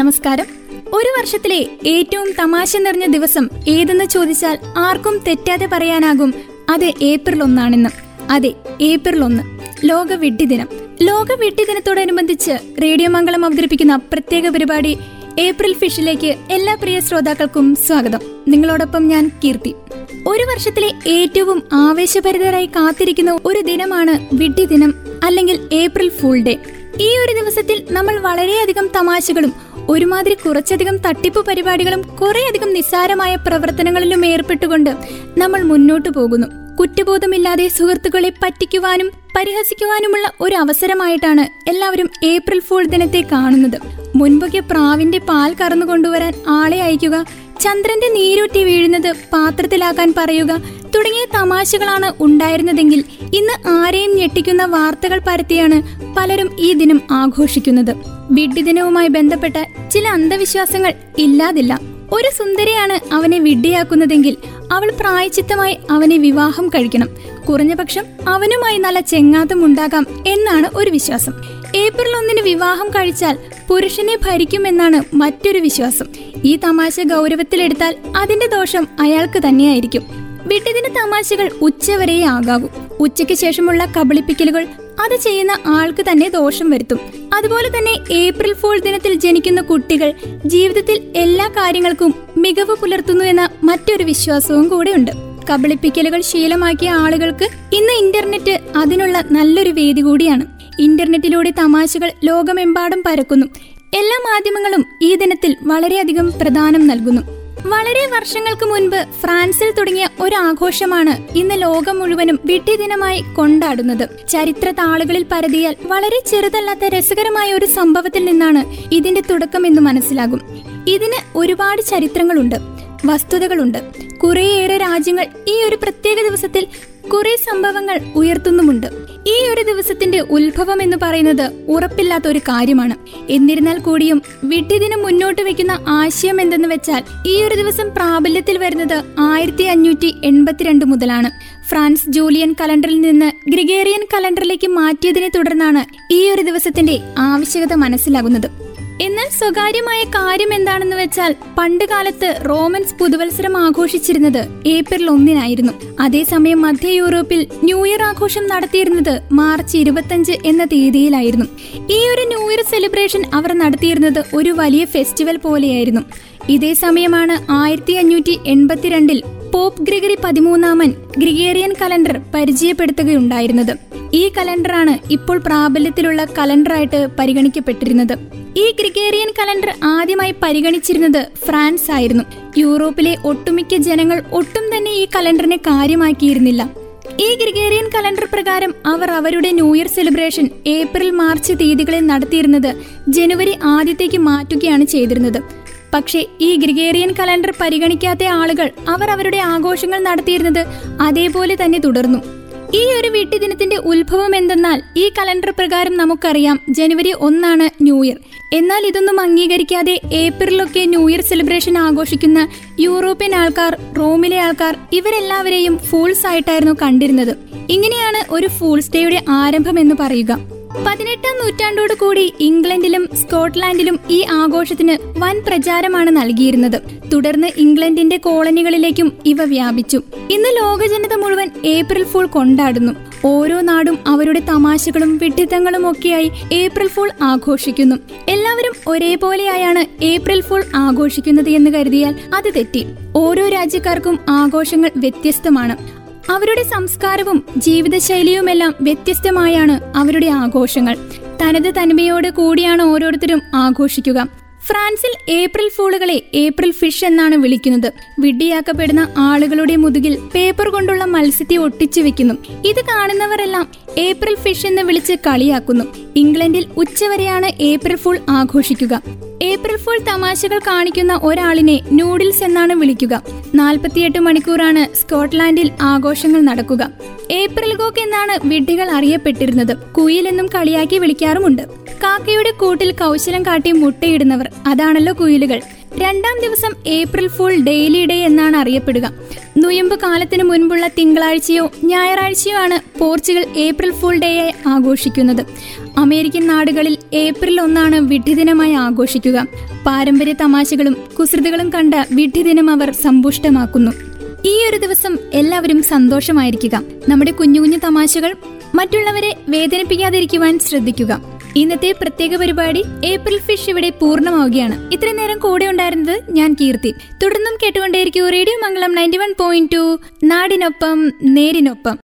നമസ്കാരം. ഒരു വർഷത്തിലെ ഏറ്റവും തമാശ നിറഞ്ഞ ദിവസം ഏതെന്ന് ചോദിച്ചാൽ ആർക്കും തെറ്റാതെ പറയാനാകും. അത് ഏപ്രിൽ ഒന്നാണെന്ന്. അതെ ഏപ്രിൽ ഒന്ന്. ലോക വെട്ടി ദിനം. ലോക വെട്ടി ദിനത്തോടനുബന്ധിച്ച് റേഡിയോ മംഗളം അവതരിപ്പിക്കുന്ന പ്രത്യേക പരിപാടി ഏപ്രിൽ ഫിഷിലേക്ക് എല്ലാ പ്രിയ ശ്രോതാക്കൾക്കും സ്വാഗതം. നിങ്ങളോടൊപ്പം ഞാൻ കീർത്തി. ഒരു വർഷത്തിലെ ഏറ്റവും ആവേശഭരിതരായി കാത്തിരിക്കുന്ന ഒരു ദിനമാണ് വിഡ്ഢി ദിനം അല്ലെങ്കിൽ ഏപ്രിൽ ഫൂൾ ഡേ. ഈ ഒരു ദിവസത്തിൽ നമ്മൾ വളരെയധികം തമാശകളും ഒരുമാതിരി കുറച്ചധികം തട്ടിപ്പ് പരിപാടികളും കുറേയധികം നിസ്സാരമായ പ്രവർത്തനങ്ങളിലും ഏർപ്പെട്ടുകൊണ്ട് നമ്മൾ മുന്നോട്ടു പോകുന്നു. കുറ്റബോധമില്ലാതെ സുഹൃത്തുക്കളെ പറ്റിക്കുവാനും പരിഹസിക്കുവാനുമുള്ള ഒരു അവസരമായിട്ടാണ് എല്ലാവരും ഏപ്രിൽ ഫൂൾ ദിനത്തെ കാണുന്നത്. മുൻപൊക്കെ പ്രാവിന്റെ പാൽ കറന്നു കൊണ്ടുവരാൻ ആളെ അയക്കുക ചന്ദ്രന്റെ നീരൂറ്റി വീഴുന്നത് പാത്രത്തിലാക്കാൻ പറയുക തുടങ്ങിയ തമാശകളാണ് ഉണ്ടായിരുന്നതെങ്കിൽ ഇന്ന് ആരെയും ഞെട്ടിക്കുന്ന വാർത്തകൾ പരത്തിയാണ് പലരും ഈ ദിനം ആഘോഷിക്കുന്നത്. വിഡ്ഢി ദിനവുമായി ബന്ധപ്പെട്ട ചില അന്ധവിശ്വാസങ്ങൾ ഇല്ലാതില്ല. ഒരു സുന്ദരിയാണ് അവനെ വിഡ്ഢിയാക്കുന്നതെങ്കിൽ അവൾ പ്രായച്ചിത്തമായി അവനെ വിവാഹം കഴിക്കണം. കുറഞ്ഞപക്ഷം അവനുമായി നല്ല ചെങ്ങാത്തം ഉണ്ടാകാം എന്നാണ് ഒരു വിശ്വാസം. ഏപ്രിൽ ഒന്നിന് വിവാഹം കഴിച്ചാൽ പുരുഷനെ ഭരിക്കുമെന്നാണ് മറ്റൊരു വിശ്വാസം. ഈ തമാശ ഗൗരവത്തിലെടുത്താൽ അതിന്റെ ദോഷം അയാൾക്ക് തന്നെയായിരിക്കും. വിട്ടതിന് തമാശകൾ ഉച്ചവരെയേ ആകാവൂ ഉച്ചയ്ക്ക് ശേഷമുള്ള കബളിപ്പിക്കലുകൾ അത് ചെയ്യുന്ന ആൾക്ക് തന്നെ ദോഷം വരുത്തും. അതുപോലെ തന്നെ ഏപ്രിൽ ഫോൾ ദിനത്തിൽ ജനിക്കുന്ന കുട്ടികൾ ജീവിതത്തിൽ എല്ലാ കാര്യങ്ങൾക്കും മികവ് പുലർത്തുന്നു എന്ന മറ്റൊരു വിശ്വാസവും കൂടെയുണ്ട് കബളിപ്പിക്കലുകൾ ശീലമാക്കിയ ആളുകൾക്ക് ഇന്ന് ഇന്റർനെറ്റ് അതിനുള്ള നല്ലൊരു വേദി കൂടിയാണ്. ഇന്റർനെറ്റിലൂടെ തമാശകൾ ലോകമെമ്പാടും പരക്കുന്നു. എല്ലാ മാധ്യമങ്ങളും ഈ ദിനത്തിൽ വളരെയധികം പ്രധാനം നൽകുന്നു. വളരെ വർഷങ്ങൾക്ക് മുൻപ് ഫ്രാൻസിൽ തുടങ്ങിയ ഒരു ആഘോഷമാണ് ഇന്ന് ലോകം മുഴുവനും ദിനമായി കൊണ്ടാടുന്നത്. ചരിത്ര താളുകളിൽ പരതിയാൽ വളരെ ചെറുതല്ലാത്ത രസകരമായ ഒരു സംഭവത്തിൽ നിന്നാണ് ഇതിന്റെ തുടക്കം എന്ന് മനസ്സിലാകും. ഇതിന് ഒരുപാട് ചരിത്രങ്ങളുണ്ട് വസ്തുതകളുണ്ട്. കുറേയേറെ രാജ്യങ്ങൾ ഈ ഒരു പ്രത്യേക ദിവസത്തിൽ കുറെ സംഭവങ്ങൾ ഉയർത്തുന്നുമുണ്ട്. ഈ ഒരു ദിവസത്തിന്റെ ഉത്ഭവം എന്ന് പറയുന്നത് ഉറപ്പില്ലാത്ത ഒരു കാര്യമാണ്. എന്നിരുന്നാൽ കൂടിയും വിഡ്ഢിദിനം മുന്നോട്ട് വെക്കുന്ന ആശയം എന്തെന്ന് വെച്ചാൽ ഈ ഒരു ദിവസം പ്രാബല്യത്തിൽ വരുന്നത് ആയിരത്തി അഞ്ഞൂറ്റി എൺപത്തിരണ്ട് മുതലാണ്. ഫ്രാൻസ് ജൂലിയൻ കലണ്ടറിൽ നിന്ന് ഗ്രിഗേറിയൻ കലണ്ടറിലേക്ക് മാറ്റിയതിനെ തുടർന്നാണ് ഈ ഒരു ദിവസത്തിന്റെ ആവശ്യകത മനസ്സിലാകുന്നത് എന്നാൽ സ്വകാര്യമായ കാര്യം എന്താണെന്ന് വെച്ചാൽ പണ്ട് കാലത്ത് റോമൻസ് പുതുവത്സരം ആഘോഷിച്ചിരുന്നത് ഏപ്രിൽ ഒന്നിനായിരുന്നു. അതേസമയം മധ്യ യൂറോപ്പിൽ ന്യൂ ഇയർ ആഘോഷം നടത്തിയിരുന്നത് മാർച്ച് ഇരുപത്തഞ്ച് എന്ന തീയതിയിലായിരുന്നു. ഈ ഒരു ന്യൂ ഇയർ സെലിബ്രേഷൻ അവർ നടത്തിയിരുന്നത് ഒരു വലിയ ഫെസ്റ്റിവൽ പോലെയായിരുന്നു. ഇതേ സമയമാണ് ആയിരത്തി അഞ്ഞൂറ്റി എൺപത്തിരണ്ടിൽ പോപ്പ് ഗ്രിഗറി പതിമൂന്നാമൻ ഗ്രിഗേറിയൻ കലണ്ടർ പരിചയപ്പെടുത്തുകയുണ്ടായിരുന്നത്. ഈ കലണ്ടറാണ് ഇപ്പോൾ പ്രാബല്യത്തിലുള്ള കലണ്ടറായിട്ട് പരിഗണിക്കപ്പെട്ടിരുന്നത്. ഈ ഗ്രിഗേറിയൻ കലണ്ടർ ആദ്യമായി പരിഗണിച്ചിരുന്നത് ഫ്രാൻസ് ആയിരുന്നു. യൂറോപ്പിലെ ഒട്ടുമിക്ക ജനങ്ങൾ ഒട്ടും തന്നെ ഈ കലണ്ടറിനെ കാര്യമാക്കിയിരുന്നില്ല. ഈ ഗ്രിഗേറിയൻ കലണ്ടർ പ്രകാരം അവർ അവരുടെ new year celebration April March തീയതികളിൽ നടത്തിയിരുന്നത് ജനുവരി ആദ്യത്തേക്ക് മാറ്റുകയാണ് ചെയ്തിരുന്നത്. പക്ഷേ ഈ ഗ്രിഗേറിയൻ കലണ്ടർ പരിഗണിക്കാത്ത ആളുകൾ അവർ അവരുടെ ആഘോഷങ്ങൾ നടത്തിയിരുന്നത് അതേപോലെ തന്നെ തുടർന്നു. ഈ ഒരു വീട്ടുദിനത്തിന്റെ ഉത്ഭവം എന്തെന്നാൽ ഈ കലണ്ടർ പ്രകാരം നമുക്കറിയാം ജനുവരി ഒന്നാണ് ന്യൂ ഇയർ. എന്നാൽ ഇതൊന്നും അംഗീകരിക്കാതെ ഏപ്രിലൊക്കെ ന്യൂ ഇയർ സെലിബ്രേഷൻ ആഘോഷിക്കുന്ന യൂറോപ്യൻ ആൾക്കാർ റോമിലെ ആൾക്കാർ ഇവരെല്ലാവരെയും ഫൂൾസ് ആയിട്ടായിരുന്നു കണ്ടിരുന്നത്. ഇങ്ങനെയാണ് ഒരു ഫൂൾസ് ഡേയുടെ ആരംഭം എന്ന് പറയുക. പതിനെട്ടാം നൂറ്റാണ്ടോട് കൂടി ഇംഗ്ലണ്ടിലും സ്കോട്ട്ലാൻഡിലും ഈ ആഘോഷത്തിന് വൻ പ്രചാരമാണ് നൽകിയിരുന്നത്. തുടർന്ന് ഇംഗ്ലണ്ടിന്റെ കോളനികളിലേക്കും ഇവ വ്യാപിച്ചു. ഇന്ന് ലോകജനത മുഴുവൻ ഏപ്രിൽ ഫൂൾ കൊണ്ടാടുന്നു. ഓരോ നാടും അവരുടെ തമാശകളും വിഡിത്തങ്ങളും ഒക്കെയായി ഏപ്രിൽ ഫൂൾ ആഘോഷിക്കുന്നു. എല്ലാവരും ഒരേപോലെയായാണ് ഏപ്രിൽ ഫൂൾ ആഘോഷിക്കുന്നത് എന്ന് കരുതിയാൽ അത് തെറ്റി. ഓരോ രാജ്യക്കാർക്കും ആഘോഷങ്ങൾ വ്യത്യസ്തമാണ്. അവരുടെ സംസ്കാരവും ജീവിതശൈലിയുമെല്ലാം വ്യത്യസ്തമായാണ് അവരുടെ ആഘോഷങ്ങൾ. തനത് തനിമയോട് കൂടിയാണ് ഓരോരുത്തരും ആഘോഷിക്കുക. ഫ്രാൻസിൽ ഏപ്രിൽ ഫൂളുകളെ ഏപ്രിൽ ഫിഷ് എന്നാണ് വിളിക്കുന്നത്. വിഡ്ഢിയാക്കപ്പെടുന്ന ആളുകളുടെ മുതുകിൽ പേപ്പർ കൊണ്ടുള്ള മത്സ്യത്തെ ഒട്ടിച്ചു വെക്കുന്നു. ഇത് കാണുന്നവരെല്ലാം ഏപ്രിൽ ഫിഷ് എന്ന് വിളിച്ച് കളിയാക്കുന്നു. ഇംഗ്ലണ്ടിൽ ഉച്ചവരെയാണ് ഏപ്രിൽ ഫൂൾ ആഘോഷിക്കുക. ഏപ്രിൽ ഫൂൾ തമാശകൾ കാണിക്കുന്ന ഒരാളിനെ നൂഡിൽസ് എന്നാണ് വിളിക്കുക. നാൽപ്പത്തിയെട്ട് മണിക്കൂറാണ് സ്കോട്ട്ലാൻഡിൽ ആഘോഷങ്ങൾ നടക്കുക. ഏപ്രിൽ ഗോക്ക് എന്നാണ് വിഡ്ഢികൾ അറിയപ്പെട്ടിരുന്നത്. കുയിൽ എന്നും കളിയാക്കി വിളിക്കാറുമുണ്ട്. കാക്കയുടെ കൂട്ടിൽ കൗശലം കാട്ടി മുട്ടയിടുന്നവർ അതാണല്ലോ കുയിലുകൾ. രണ്ടാം ദിവസം ഏപ്രിൽ ഫുൾ ഡെയിലി ഡേ എന്നാണ് അറിയപ്പെടുക. നൊയമ്പ് കാലത്തിന് മുൻപുള്ള തിങ്കളാഴ്ചയോ ഞായറാഴ്ചയോ ആണ് പോർച്ചുഗൽ ഏപ്രിൽ ഫുൾ ഡേ ആയി ആഘോഷിക്കുന്നത്. അമേരിക്കൻ നാടുകളിൽ ഏപ്രിൽ ഒന്നാണ് വിഡ്ഢിദിനമായി ആഘോഷിക്കുക. പാരമ്പര്യ തമാശകളും കുസൃതികളും കണ്ട വിഡ്ഢിദിനം അവർ സമ്പുഷ്ടമാക്കുന്നു. ഈ ഒരു ദിവസം എല്ലാവരും സന്തോഷമായിരിക്കുക. നമ്മുടെ കുഞ്ഞു കുഞ്ഞു തമാശകൾ മറ്റുള്ളവരെ വേദനിപ്പിക്കാതിരിക്കുവാൻ ശ്രദ്ധിക്കുക. ഇന്നത്തെ പ്രത്യേക പരിപാടി ഏപ്രിൽ ഫിഷ് ഇവിടെ പൂർണമാവുകയാണ്. ഇത്രയും നേരം കൂടെ ഉണ്ടായിരുന്നത് ഞാൻ കീർത്തി. തുടർന്നും കേട്ടുകൊണ്ടേയിരിക്കും radio Mangalam ninety one point two. നാടിനൊപ്പം നേരിനൊപ്പം.